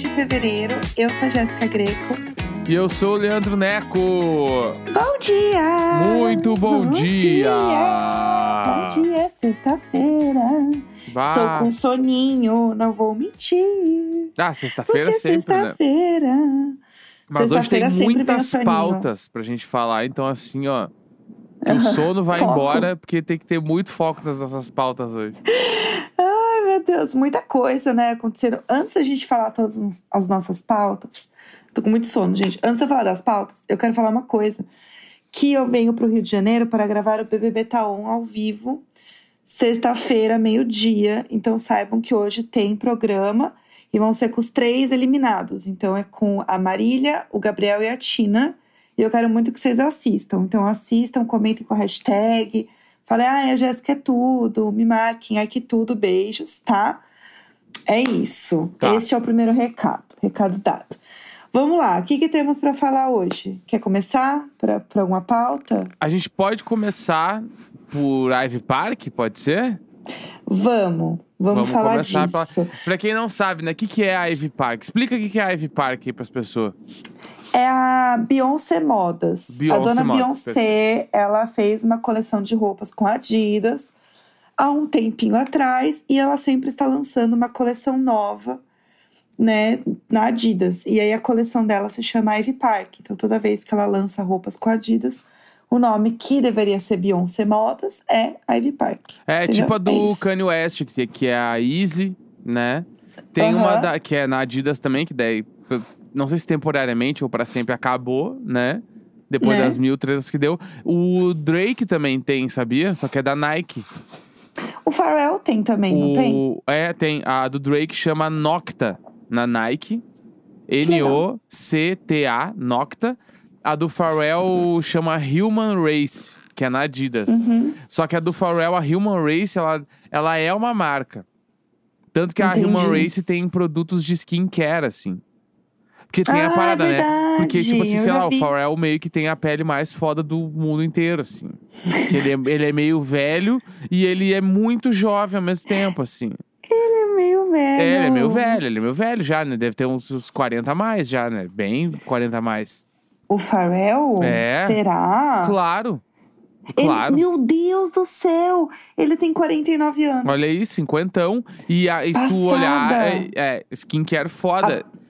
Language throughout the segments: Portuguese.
de fevereiro. Eu sou a Jéssica Greco. E eu sou o Leandro Neco. Bom dia! Muito bom, dia. Bom dia, sexta-feira. Bah. Estou com soninho, não vou mentir. Ah, sexta-feira sempre, né? sexta-feira. Mas hoje tem muitas pautas pra gente falar. Então, assim, ó. O sono vai Foco. embora, porque tem que ter muito foco nas nossas pautas hoje. Meu Deus, muita coisa, né, acontecendo. Antes da gente falar todas as nossas pautas, tô com muito sono, gente. Antes de eu falar das pautas, eu quero falar uma coisa. Que eu venho pro Rio de Janeiro para gravar o BBB Taon ao vivo, sexta-feira, meio-dia. Então saibam que hoje tem programa e vão ser com os três eliminados. Então é com a Marília, o Gabriel e a Tina. E eu quero muito que vocês assistam. Então assistam, comentem com a hashtag. Falei, ai, a Jéssica é tudo, me marquem, ai que tudo, beijos, tá? É isso. Tá. Este é o primeiro recado, recado dado. Vamos lá, o que, que temos pra falar hoje? Quer começar pra alguma pauta? A gente pode começar por Ivy Park, pode ser? Vamos, vamos, falar começar disso. pela- Pra quem não sabe, né? O que, que é a Ivy Park? Explica o que, que é a Ivy Park aí pras pessoas. É a Beyoncé Modas. Beyoncé a dona Modas, Beyoncé, ela fez uma coleção de roupas com Adidas há um tempinho atrás e ela sempre está lançando uma coleção nova, né, na Adidas. E aí a coleção dela se chama Ivy Park. Então toda vez que ela lança roupas com Adidas, o nome que deveria ser Beyoncé Modas é Ivy Park. É Entendeu? tipo a É do isso. Kanye West, que, é a Easy, né? Tem uma Aham. da, que é na Adidas também, que daí, não sei se temporariamente ou pra sempre acabou, né? Depois Né? das mil tretas que deu. O Drake também tem, sabia? Só que é da Nike. O Pharrell tem também, não tem? O- É, tem. A do Drake chama Nocta na Nike. N-O-C-T-A, Nocta. A do Pharrell chama Human Race, que é na Adidas. Uhum. Só que a do Pharrell, a Human Race, ela, ela é uma marca. Tanto que a Entendi. Human Race tem produtos de skincare, assim. Porque tem a Ah, parada, é né? Porque, tipo assim, verdade, sei eu lá, já o vi. Pharrell meio que tem a pele mais foda do mundo inteiro, assim. Ele, é, ele é meio velho e ele é muito jovem ao mesmo tempo, assim. É meio velho. É, ele é meio velho, ele é meio velho já, né? Deve ter uns, uns 40 a mais já, né? Bem 40 a mais. O Pharrell? É. Será? Claro. Ele- Claro. meu Deus do céu! Ele tem 49 anos. Olha aí, cinquentão. E a, e se tu olhar, é, é skincare foda. A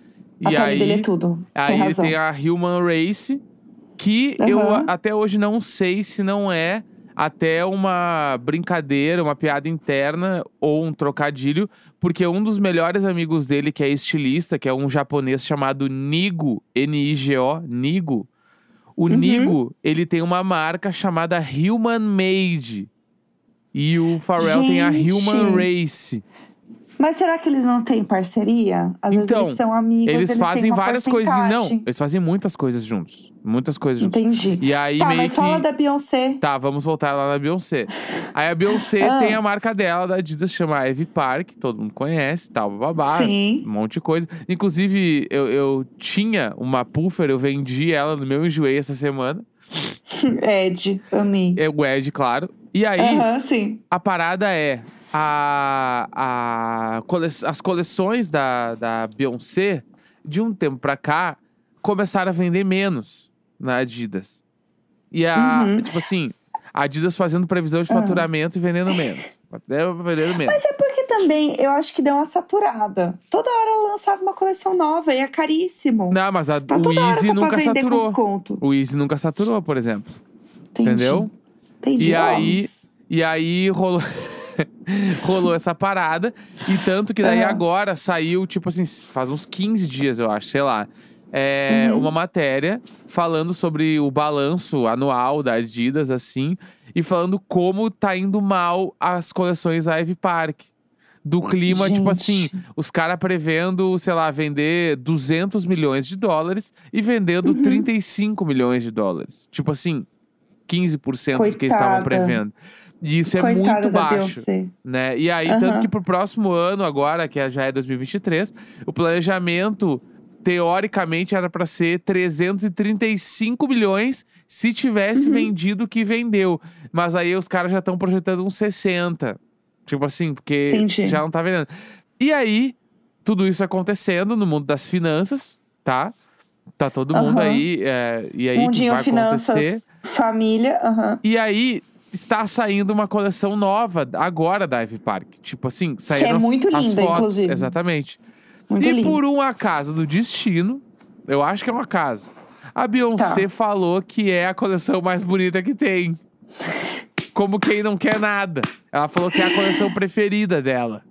e pele aí, dele é tudo. aí tem ele razão. tem a Human Race, que eu Aham. a- até hoje não sei se não é até uma brincadeira, uma piada interna ou um trocadilho, porque um dos melhores amigos dele, que é estilista, que é um japonês chamado Nigo, N-I-G-O, Nigo. O Uhum. Nigo, ele tem uma marca chamada Human Made. E o Pharrell tem a Gente. Human Race. Mas será que eles não têm parceria? Às Então, vezes eles são amigos, Eles têm fazem várias coisas. Não, eles fazem muitas coisas juntos. Muitas coisas juntos. Entendi. E aí tá, meio mas que. fala da Beyoncé. Tá, vamos voltar lá na Beyoncé. Aí a Beyoncé Ah. tem a marca dela, da Adidas, chama Ivy Park, todo mundo conhece, tal, babá. Sim. Um monte de coisa. Inclusive, eu, eu tinha uma puffer, eu vendi ela no meu enjoei essa semana. Ed, amei. É o Ed, claro. E aí, sim. a parada é. A, a cole- as coleções da, da Beyoncé, de um tempo pra cá, começaram a vender menos na Adidas. E a, Uhum. tipo assim, a Adidas fazendo previsão de Ah. faturamento e vendendo menos. É, vendendo menos. Mas é porque também eu acho que deu uma saturada. Toda hora ela lançava uma coleção nova e é caríssimo. Não, mas a, Tá o Easy tá nunca saturou. O Easy nunca saturou, por exemplo. Entendi. Entendeu? Entendi. E aí-. E aí rolou. rolou essa parada. E tanto que daí Aham. agora saiu, tipo assim, faz uns 15 dias, eu acho, sei lá. É, Uhum. Uma matéria falando sobre o balanço anual da Adidas, assim, e falando como tá indo mal as coleções Ivy Park. Do clima, tipo Gente. assim, os caras prevendo, sei lá, vender 200 milhões de dólares e vendendo Uhum. 35 35 milhões de dólares. Tipo assim, 15% do que eles Coitada. estavam prevendo. E isso é Coitada muito baixo. Beyoncé. Né? E aí, Aham. tanto que pro próximo ano, agora, que é- já é 2023, o planejamento, teoricamente, era para ser 335 milhões se tivesse Uhum. vendido o que vendeu. Mas aí os caras já estão projetando uns 60. Tipo assim, porque Entendi. já não tá vendendo. E aí, tudo isso acontecendo no mundo das finanças, tá? Tá todo mundo Aham. aí. é, e aí, Mundinho vai Finanças, acontecer? família, aham. E aí, está saindo uma coleção nova agora da Ivy Park. Tipo assim, saíram é as- muito as linda, fotos. inclusive. Exatamente. Muito e lindo. por um acaso do destino, eu acho que é um acaso, a Beyoncé Tá. falou que é a coleção mais bonita que tem. Como quem não quer nada. Ela falou que é a coleção preferida dela.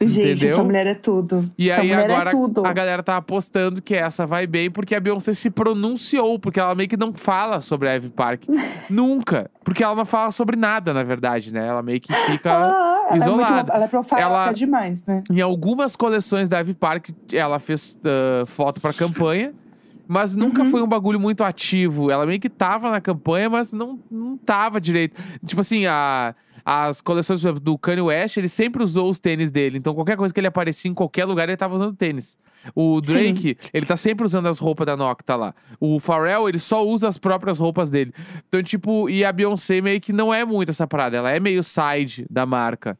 Gente, entendeu? essa mulher é tudo. E essa aí mulher agora é tudo. a galera tá apostando que essa vai bem porque a Beyoncé se pronunciou, porque ela meio que não fala sobre a Ivy Park. Nunca. Porque ela não fala sobre nada, na verdade, né? Ela meio que fica. Ah, ela É isolada. muito, ela é Ela- demais, né? Em algumas coleções da Ivy Park, ela fez ah, foto pra campanha, mas nunca Uhum. foi um bagulho muito ativo. Ela meio que tava na campanha, mas não, não tava direito. Tipo assim, a, as coleções exemplo, do Kanye West, ele sempre usou os tênis dele. Então, qualquer coisa que ele aparecia em qualquer lugar, ele tava usando tênis. O Drake, ele tá sempre usando as roupas da Nocta lá. O Pharrell, ele só usa as próprias roupas dele. Então, tipo, e a Beyoncé meio que não é muito essa parada. Ela é meio side da marca.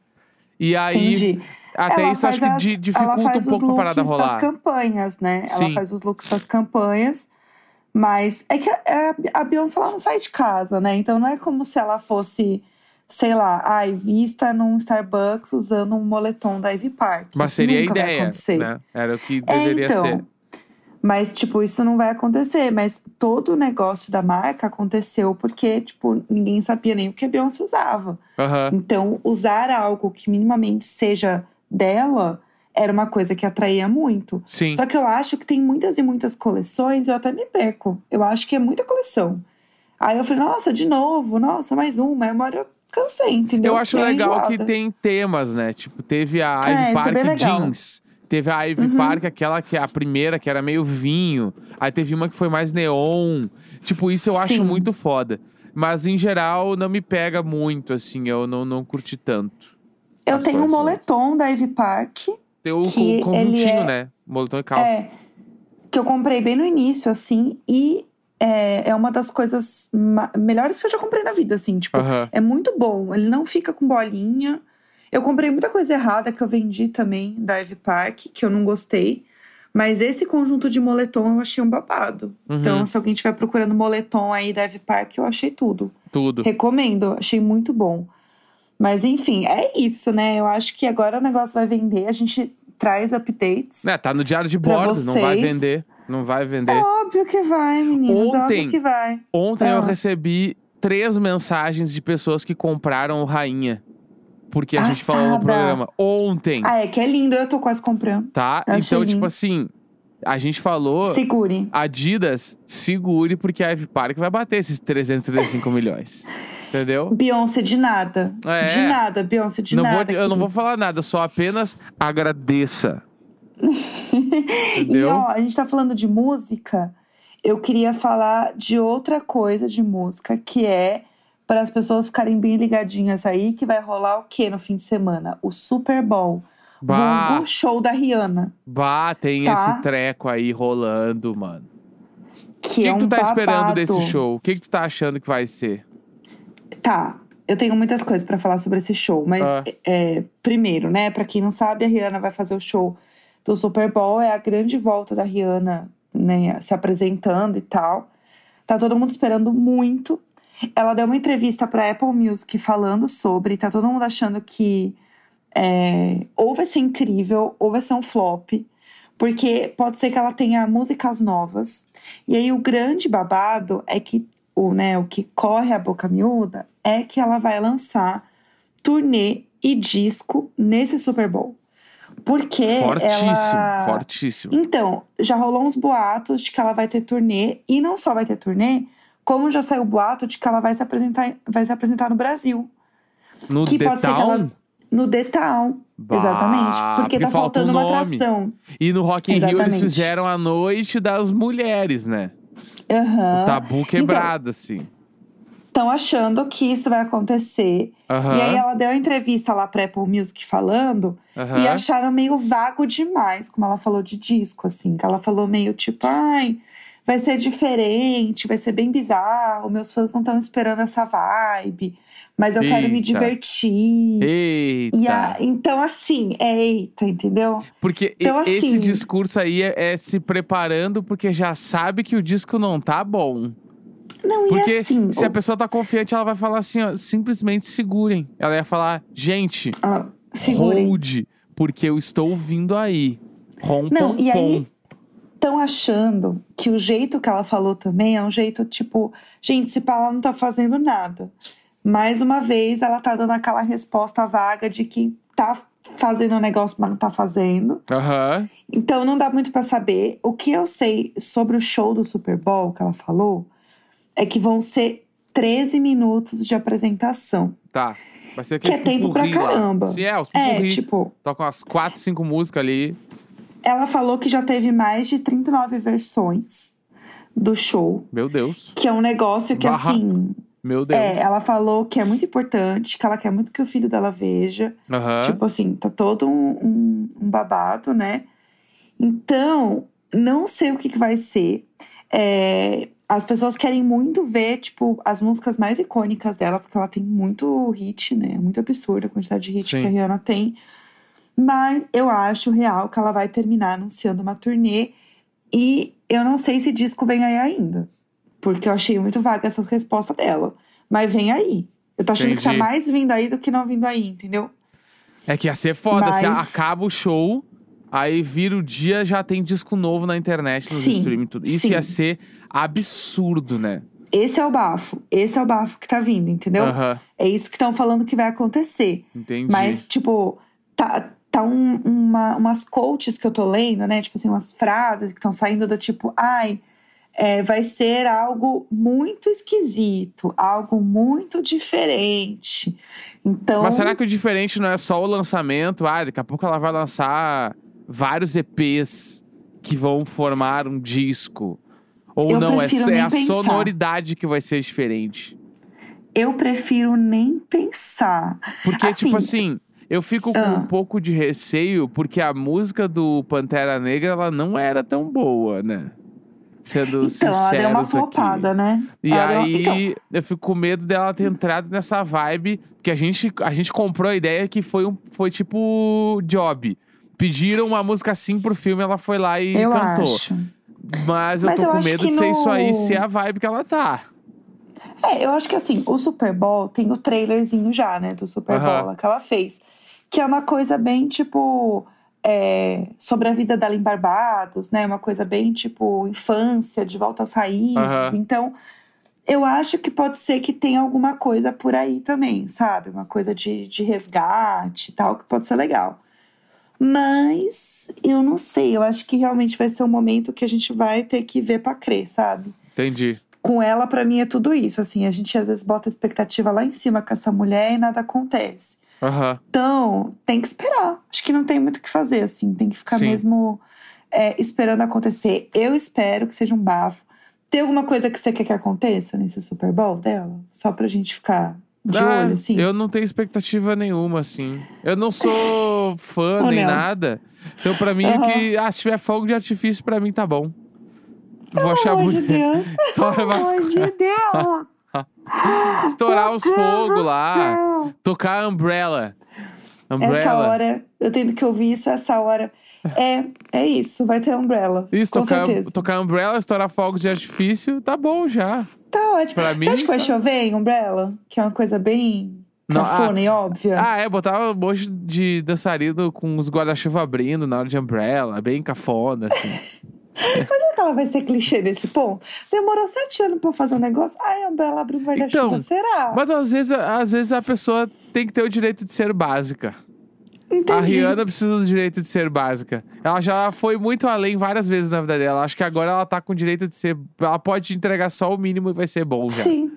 E aí, Entendi. até Ela isso acho faz que as- ela dificulta um faz os pouco a parada looks rolar. das campanhas, né? Sim. Ela faz os looks das campanhas. Mas é que a, a Beyoncé ela não sai de casa, né? Então não é como se ela fosse, sei lá, ai, vista num Starbucks usando um moletom da Ivy Park. Mas Isso seria a ideia, né? Era o que É, deveria então. ser. Mas, tipo, isso não vai acontecer. Mas todo o negócio da marca aconteceu porque, tipo, ninguém sabia nem o que a Beyoncé usava. Aham. Então, usar algo que minimamente seja dela era uma coisa que atraía muito. Sim. Só que eu acho que tem muitas e muitas coleções, eu até me perco. Eu acho que é muita coleção. Aí eu falei, nossa, de novo, nossa, mais uma. Aí uma hora eu cansei, entendeu? Eu acho legal que enjoada. tem temas, né? Tipo, teve a É, Ivy isso é Park legal. Jeans. Teve a Ivy Uhum. Park, aquela que é a primeira, que era meio vinho. Aí teve uma que foi mais neon. Tipo, isso eu acho Sim. muito foda. Mas, em geral, não me pega muito, assim. Eu não, não curti tanto. Eu tenho um coisas. moletom da Ivy Park, Tem o Que con- conjuntinho, ele é- né? Moletom e calça. é, que eu comprei bem no início, assim, e é, é uma das coisas melhores que eu já comprei na vida, assim, tipo, Aham. É muito bom. Ele não fica com bolinha. Eu comprei muita coisa errada que eu vendi também da Ivy Park, que eu não gostei. Mas esse conjunto de moletom eu achei um babado. Uhum. Então, se alguém estiver procurando moletom aí da Ivy Park, eu achei tudo. Tudo. Recomendo, achei muito bom. Mas enfim, é isso, né? Eu acho que agora o negócio vai vender. A gente traz updates. É, tá no diário de bordo, não vai vender. Não vai vender. É óbvio que vai, meninas. Ontem- óbvio que vai. Ontem eu Ah. recebi três mensagens de pessoas que compraram o Rainha. Porque a gente falou no programa. Ontem, Ah, é que é lindo. Eu tô quase comprando. tá? achei Então, tipo lindo. assim, a gente falou. Segure. Adidas, segure, porque a Ivy Park vai bater esses 335 milhões. Entendeu? Beyoncé de nada. É. De nada, Beyoncé de Não vou, nada. eu não vou falar nada, só apenas agradeça. E Entendeu? ó, a gente tá falando de música. Eu queria falar de outra coisa de música, que é para as pessoas ficarem bem ligadinhas aí, que vai rolar o quê no fim de semana? O Super Bowl. Bah, Vulgo show da Rihanna. bah, tem Tá. esse treco aí rolando, mano. Que, O que, é que tu um tá esperando babado. desse show? O que, que tu tá achando que vai ser? Tá, eu tenho muitas coisas pra falar sobre esse show, mas Ah. é, primeiro, né, Pra quem não sabe, a Rihanna vai fazer o show do Super Bowl, é a grande volta da Rihanna, né, se apresentando e tal. Tá todo mundo esperando muito. Ela deu uma entrevista pra Apple Music falando sobre, tá todo mundo achando que é, ou vai ser incrível, ou vai ser um flop. Porque pode ser que ela tenha músicas novas. E aí o grande babado é que o, né, o que corre a boca miúda é que ela vai lançar turnê e disco nesse Super Bowl. Porque fortíssimo, ela... fortíssimo. Então, já rolou uns boatos de que ela vai ter turnê, e não só vai ter turnê, como já saiu o boato de que ela vai se apresentar, vai se apresentar no Brasil. No que The pode ser que Town? ela- No The Town, Bah, exatamente. Porque, tá falta faltando um uma atração. E no Rock in Rio eles fizeram a noite das mulheres, né? Aham. O tabu quebrado, assim. Estão achando que isso vai acontecer. Aham, E aí ela deu a entrevista lá pra Apple Music falando. aham. E acharam meio vago demais, como ela falou de disco, assim. Que ela falou meio tipo, ai, vai ser diferente, vai ser bem bizarro. Meus fãs não estão esperando essa vibe. Mas eu quero me Eita. divertir. Eita. E a- então, assim, é eita, entendeu? Porque Então, esse assim- discurso aí é, é se preparando porque já sabe que o disco não tá bom. Não, Porque e assim. se a pessoa tá confiante, ela vai falar assim, ó, simplesmente segurem. Ela ia falar, gente, ah, hold, porque eu estou vindo aí. Rom, Não, pom, e aí- pom. Estão achando que o jeito que ela falou também é um jeito tipo, gente, se ela não tá fazendo nada. Mais uma vez, ela tá dando aquela resposta vaga de que tá fazendo o negócio, mas não tá fazendo. Aham. Então não dá muito pra saber. O que eu sei sobre o show do Super Bowl que ela falou é que vão ser 13 minutos de apresentação. Tá. Vai ser Que é tempo pra lá. caramba. Sim, é, os É, tipo, Tocam umas quatro, cinco músicas ali. ela falou que já teve mais de 39 versões do show. Meu Deus. Que é um negócio que, Barra- assim. Meu Deus. É, ela falou que é muito importante, que ela quer muito que o filho dela veja. Aham. Tipo assim, tá todo um, um- um babado, né? Então, não sei o que, que vai ser. É, as pessoas querem muito ver, tipo, as músicas mais icônicas dela, porque ela tem muito hit, né? É muito absurda a quantidade de hit Sim. que a Rihanna tem. Mas eu acho real que ela vai terminar anunciando uma turnê. E eu não sei se disco vem aí ainda. Porque eu achei muito vaga essa resposta dela. Mas vem aí. Eu tô achando que tá Entendi. mais vindo aí do que não vindo aí, entendeu? É que ia ser foda. Se Mas- acaba o show, aí vira o dia, já tem disco novo na internet, nos Sim, streaming tudo. Isso sim. ia ser absurdo, né? Esse é o bafo. Esse é o bafo que tá vindo, entendeu? É isso que estão falando que vai acontecer. Entendi. Mas, tipo, tá, tá um- uma, umas quotes que eu tô lendo, né? Tipo assim, umas frases que estão saindo do tipo, ai, é, vai ser algo muito esquisito, algo muito diferente. Então. Mas será que o diferente não é só o lançamento? Ah, daqui a pouco ela vai lançar vários EPs que vão formar um disco. Ou Eu não, é, é a pensar. sonoridade que vai ser diferente. Eu prefiro nem pensar. Porque, Assim- tipo assim, eu fico com Ah. um pouco de receio, porque a música do Pantera Negra, ela não era tão boa, né? Sendo Então, ela deu uma sinceros aqui. flopada, né? E Ela deu- aí, Então, eu fico com medo dela ter entrado nessa vibe, que a gente, a gente comprou a ideia que foi, um, foi tipo job. Pediram uma música assim pro filme, ela foi lá e eu cantou. acho. Mas eu Mas tô eu com medo de ser isso aí, no- ser a vibe que ela tá. É, eu acho que assim, o Super Bowl tem o trailerzinho já, né, do Super Aham. Bowl que ela fez. Que é uma coisa bem, tipo, é, sobre a vida dela em Barbados, né? Uma coisa bem, tipo, infância, de volta às raízes. Aham. Então, eu acho que pode ser que tenha alguma coisa por aí também, sabe? Uma coisa de, de resgate e tal, que pode ser legal. Mas eu não sei, eu acho que realmente vai ser um momento que a gente vai ter que ver pra crer, sabe? Entendi. com ela, pra mim, é tudo isso. Assim, a gente às vezes bota expectativa lá em cima com essa mulher e nada acontece. Aham. Então, tem que esperar. Acho que não tem muito o que fazer, assim. Tem que ficar Sim. mesmo é, esperando acontecer. Eu espero que seja um bafo. Tem alguma coisa que você quer que aconteça nesse Super Bowl dela? Só pra gente ficar de Ah, olho, assim? Eu não tenho expectativa nenhuma, assim. Eu não sou fã nem Nelson. nada. Então, pra mim, Aham. que, ah, se tiver fogo de artifício, pra mim tá bom. Vou achar Pelo amor de bonito. Deus. Estoura Pelo amor de Deus. Estourar os fogos lá. Tocar Umbrella. Umbrella. Essa hora, eu tendo que ouvir isso, essa hora. É, é isso, vai ter Umbrella. Isso, com tocar, certeza. tocar Umbrella, estourar fogos de artifício, tá bom já. Tá ótimo. Pra Você mim, acha que vai tá. chover em Umbrella? Que é uma coisa bem Não, cafona e óbvia. Ah, é, botar um monte de dançarino com os guarda-chuva abrindo na hora de Umbrella, bem cafona, assim. Será que ela vai ser clichê nesse ponto? Demorou sete anos pra fazer um negócio. Ai, a Umbrella abriu um guarda-chuva. Então, Será? Mas às vezes, às vezes a pessoa tem que ter o direito de ser básica. Entendi. A Rihanna precisa do direito de ser básica. Ela já foi muito além várias vezes na vida dela. Acho que agora ela tá com o direito de ser. Ela pode entregar só o mínimo e vai ser bom já. Sim.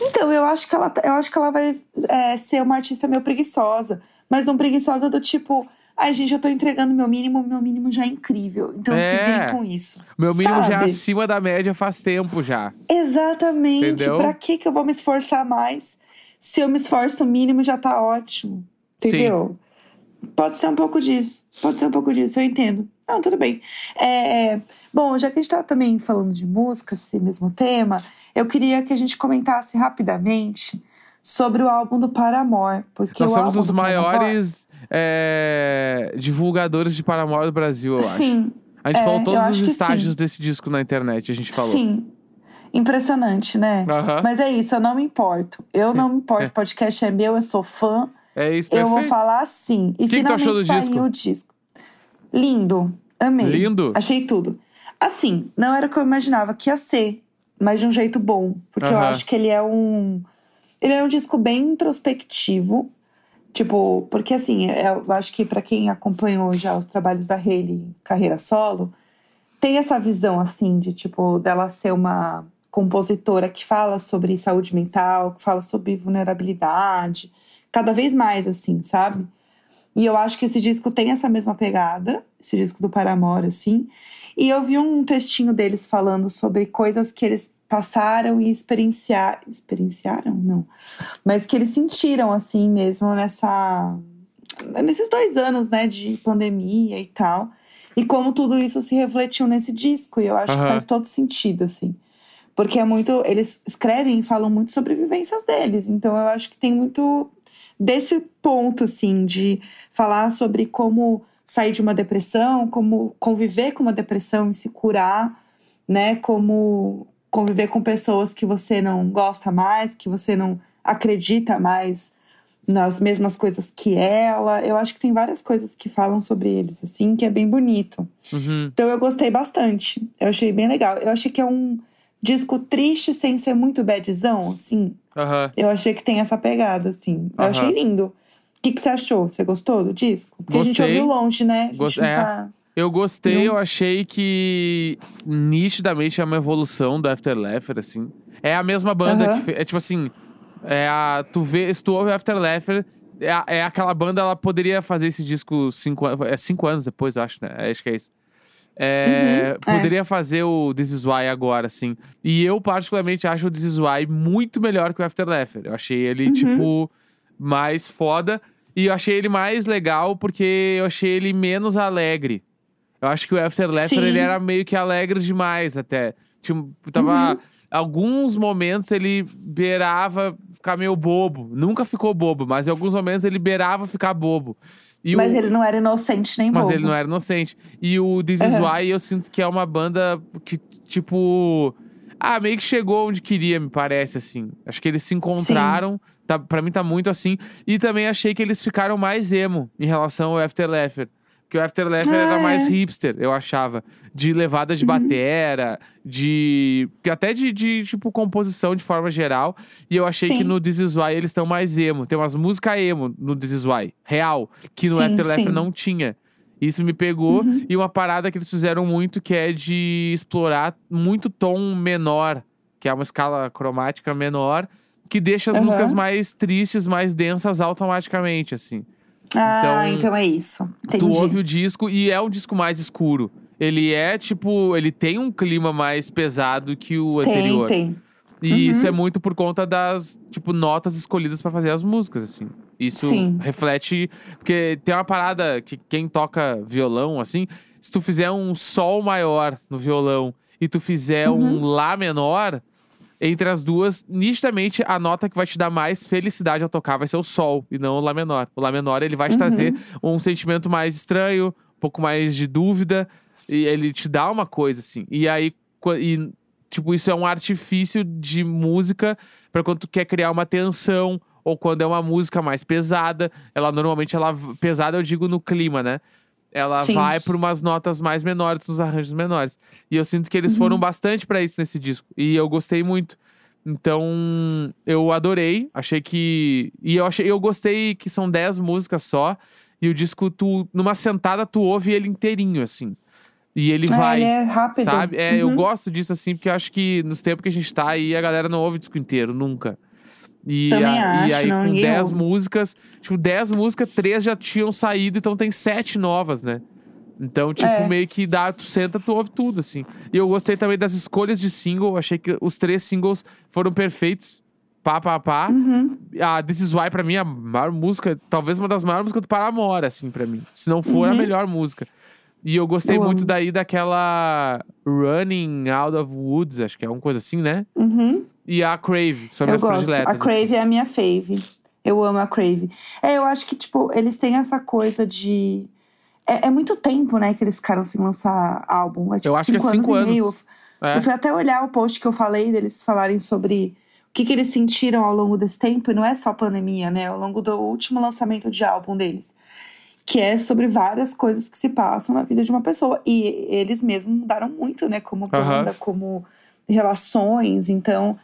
Então, eu acho que ela, eu acho que ela vai é, ser uma artista meio preguiçosa. Mas não preguiçosa do tipo... Ai, gente, eu tô entregando meu mínimo. Meu mínimo já é incrível. Então, se É. vem com isso. Meu mínimo já é Sabe? acima da média faz tempo já. Exatamente. Entendeu? Pra que que eu vou me esforçar mais? Se eu me esforço o mínimo, já tá ótimo. Entendeu? Pode ser um pouco disso. Pode ser um pouco disso, eu entendo. Não, tudo bem. É, bom, já que a gente tá também falando de música, esse mesmo tema, eu queria que a gente comentasse rapidamente sobre o álbum do Paramore. Porque Nós somos os maiores é, divulgadores de Paramore do Brasil, eu acho. Sim, A gente é, falou todos os estágios sim. desse disco na internet, a gente falou. sim. Impressionante, né? Aham. Mas é isso, eu não me importo. Eu não me importo. O podcast é meu, eu sou fã. É isso, Eu perfeito. vou falar sim. E Que que tu finalmente achou do saiu disco? o disco. Lindo. Amei. Lindo? Achei tudo. Assim, não era o que eu imaginava que ia ser, mas de um jeito bom. Porque eu Aham. acho que ele é um. Ele é um disco bem introspectivo. Tipo, porque assim, eu acho que pra quem acompanhou já os trabalhos da Hayley, carreira solo, tem essa visão assim de tipo dela ser uma compositora que fala sobre saúde mental, que fala sobre vulnerabilidade, cada vez mais assim, sabe? E eu acho que esse disco tem essa mesma pegada, esse disco do Paramore assim. E eu vi um textinho deles falando sobre coisas que eles passaram e experienciar, experienciaram, não, mas que eles sentiram assim mesmo nessa nesses dois anos, né, de pandemia e tal. E como tudo isso se refletiu nesse disco. E eu acho Aham. que faz todo sentido, assim. Porque é muito. Eles escrevem e falam muito sobre vivências deles. Então eu acho que tem muito desse ponto, assim, de falar sobre como sair de uma depressão, como conviver com uma depressão e se curar, né? Como conviver com pessoas que você não gosta mais, que você não acredita mais nas mesmas coisas que ela. Eu acho que tem várias coisas que falam sobre eles, assim, que é bem bonito. Uhum. Então eu gostei bastante. Eu achei bem legal. Eu achei que é um disco triste sem ser muito badzão, assim. Eu achei que tem essa pegada, assim. Eu achei lindo. O que, que você achou? Você gostou do disco? Porque a gente Gostei. ouviu longe, né? A Gost- é. tá... Eu gostei, eu Juntos. achei que nitidamente é uma evolução do Afterleffer, assim. É a mesma banda que fez. É tipo assim. É a, tu vê, se tu ouve Afterleffer, é, a- é aquela banda, ela poderia fazer esse disco cinco, é cinco anos depois, eu acho, né? É, acho que é isso. É, Uhum, é. poderia fazer o This Is Why agora, assim. E eu, particularmente, acho o This Is Why muito melhor que o Afterleffer. Eu achei ele, Uhum. tipo, mais foda. E eu achei ele mais legal porque eu achei ele menos alegre. Eu acho que o Afterleffer, Sim. ele era meio que alegre demais até. Tipo, tava... Uhum. Alguns momentos ele beirava ficar meio bobo. Nunca ficou bobo, mas em alguns momentos ele beirava ficar bobo. E Mas o... ele não era inocente nem Mas bobo. ele não era inocente. E o This Is Aham. Why, eu sinto que é uma banda que, tipo... Ah, meio que chegou onde queria, me parece, assim. Acho que eles se encontraram. Tá, pra mim tá muito assim. E também achei que eles ficaram mais emo em relação ao Afterleffer. Porque o Afterleffer Ah, era mais é. hipster, eu achava. De levada de Uhum. batera, de... que Até de, de, tipo, composição de forma geral. E eu achei Sim. que no This Is Why eles estão mais emo. Tem umas músicas emo no This Is Why, real. Que no Sim, Afterleffer sim. não tinha. Isso me pegou. Uhum. E uma parada que eles fizeram muito, que é de explorar muito tom menor. Que é uma escala cromática menor. Que deixa as Aham. músicas mais tristes, mais densas automaticamente, assim. Ah, Então, então, é isso. Entendi. Tu ouve o disco e é um disco mais escuro. Ele é, tipo, ele tem um clima mais pesado que o Tem, anterior. tem. E Uhum. isso é muito por conta das, tipo, notas escolhidas pra fazer as músicas, assim. Isso Sim. reflete. Porque tem uma parada que quem toca violão, assim, se tu fizer um sol maior no violão e tu fizer um Uhum. lá menor, entre as duas, nitidamente a nota que vai te dar mais felicidade ao tocar vai ser o sol e não o lá menor. O lá menor ele vai te Uhum. trazer um sentimento mais estranho, um pouco mais de dúvida, e ele te dá uma coisa assim. E aí, e, tipo, isso é um artifício de música para quando tu quer criar uma tensão ou quando é uma música mais pesada. Ela normalmente ela pesada eu digo no clima, né? Ela Sim. vai para umas notas mais menores, nos arranjos menores. E eu sinto que eles Uhum. foram bastante para isso nesse disco. E eu gostei muito. Então, eu adorei. Achei que. E eu achei, eu gostei que são 10 músicas só. E o disco, tu, numa sentada, tu ouve ele inteirinho, assim. E ele Ah, vai. ele é rápido. Sabe? É, eu Uhum. gosto disso, assim, porque eu acho que nos tempos que a gente tá aí, a galera não ouve disco inteiro, nunca. E, Também a- e acho, aí, não, com ninguém 10 ouve. músicas, tipo, 10 músicas, três já tinham saído, então tem sete novas, né? Então, tipo, É. meio que dá, tu senta, tu ouve tudo, assim. E eu gostei também das escolhas de single, achei que os três singles foram perfeitos. Pá, pá, pá. Uhum. A This Is Why, pra mim, é a maior música, talvez uma das maiores músicas do Paramore, assim, pra mim. Se não for a Uhum. melhor música. E eu gostei Eu muito amo. daí daquela Running Out of Woods, acho que é uma coisa assim, né? Uhum. E a Crave. São eu minhas gosto. prediletas. A Crave assim. é a minha fave. Eu amo a Crave. É, eu acho que, tipo, eles têm essa coisa de. É, é muito tempo, né, que eles ficaram sem lançar álbum. É, tipo, acho que é cinco e meio. anos. É. Eu fui até olhar o post que eu falei deles falarem sobre o que, que eles sentiram ao longo desse tempo, e não é só pandemia, né? Ao longo do último lançamento de álbum deles. Que é sobre várias coisas que se passam na vida de uma pessoa. E eles mesmos mudaram muito, né? Como banda, como relações. Então,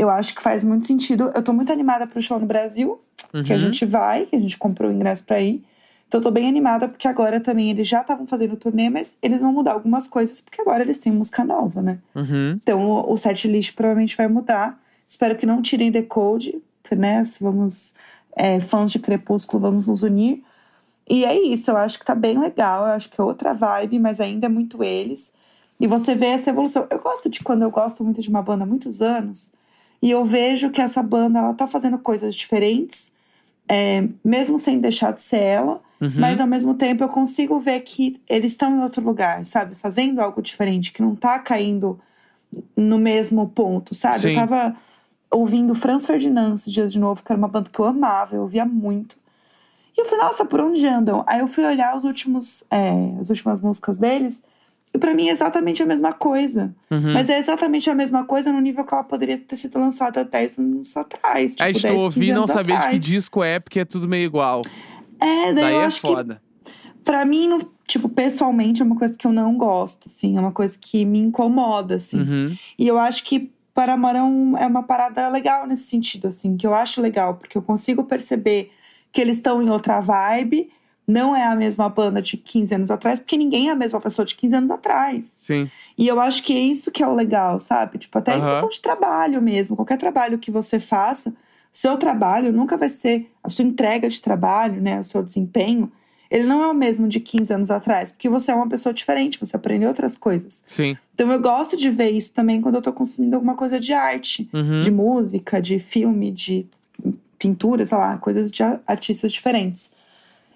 eu acho que faz muito sentido. Eu tô muito animada pro show no Brasil, que a Uhum. gente vai, que a gente comprou o ingresso pra ir. Então, eu tô bem animada, porque agora também eles já estavam fazendo turnê, mas eles vão mudar algumas coisas, porque agora eles têm música nova, né? Uhum. Então o, o set list provavelmente vai mudar. Espero que não tirem Decode, né? Se vamos, é, fãs de Crepúsculo, vamos nos unir. E é isso, eu acho que tá bem legal. Eu acho que é outra vibe, mas ainda é muito eles. E você vê essa evolução. Eu gosto de quando eu gosto muito de uma banda há muitos anos. E eu vejo que essa banda, ela tá fazendo coisas diferentes. é, mesmo sem deixar de ser ela. Uhum. Mas ao mesmo tempo eu consigo ver que eles estão em outro lugar, sabe? Fazendo algo diferente, que não tá caindo no mesmo ponto, sabe? Sim. Eu tava ouvindo Franz Ferdinand esses dias de novo, que era uma banda que eu amava, eu ouvia muito. E eu falei, nossa, por onde andam? Aí eu fui olhar os últimos, é, as últimas músicas deles, e pra mim é exatamente a mesma coisa. Uhum. Mas é exatamente a mesma coisa no nível que ela poderia ter sido lançada 10 anos atrás. Tipo, Aí, tipo, 10, 15 ouvir e não saber de que atrás. disco é, porque é tudo meio igual. É, daí, Daí eu é acho que foda. Pra mim, no- tipo, pessoalmente, é uma coisa que eu não gosto, assim. É uma coisa que me incomoda, assim. Uhum. E eu acho que Paramore é, um- é uma parada legal nesse sentido, assim. Que eu acho legal, porque eu consigo perceber que eles estão em outra vibe. Não é a mesma banda de 15 anos atrás, porque ninguém é a mesma pessoa de 15 anos atrás. Sim. E eu acho que é isso que é o legal, sabe? Tipo, até em Aham. questão de trabalho mesmo. Qualquer trabalho que você faça, seu trabalho nunca vai ser a sua entrega de trabalho, né? O seu desempenho. Ele não é o mesmo de 15 anos atrás, porque você é uma pessoa diferente, você aprende outras coisas. Sim. Então eu gosto de ver isso também quando eu tô consumindo alguma coisa de arte, Uhum. de música, de filme, de pintura, sei lá, coisas de artistas diferentes.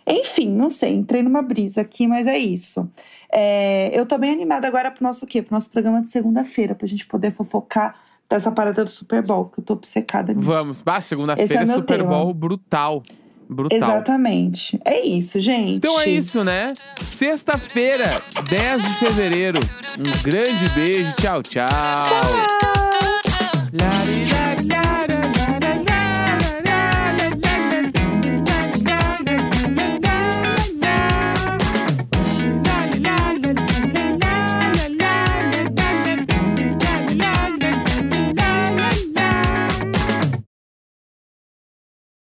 Enfim, não sei, entrei numa brisa aqui, mas é isso. É, eu tô bem animada agora pro nosso quê? Pro nosso programa de segunda-feira, pra gente poder fofocar dessa parada do Super Bowl, que eu tô obcecada nisso. Vamos. Esse segunda-feira é Super tema. Bowl brutal. Brutal. Exatamente. É isso, gente. Então é isso, né? Sexta-feira, 10 de fevereiro. Um grande beijo. Tchau, tchau. Tchau.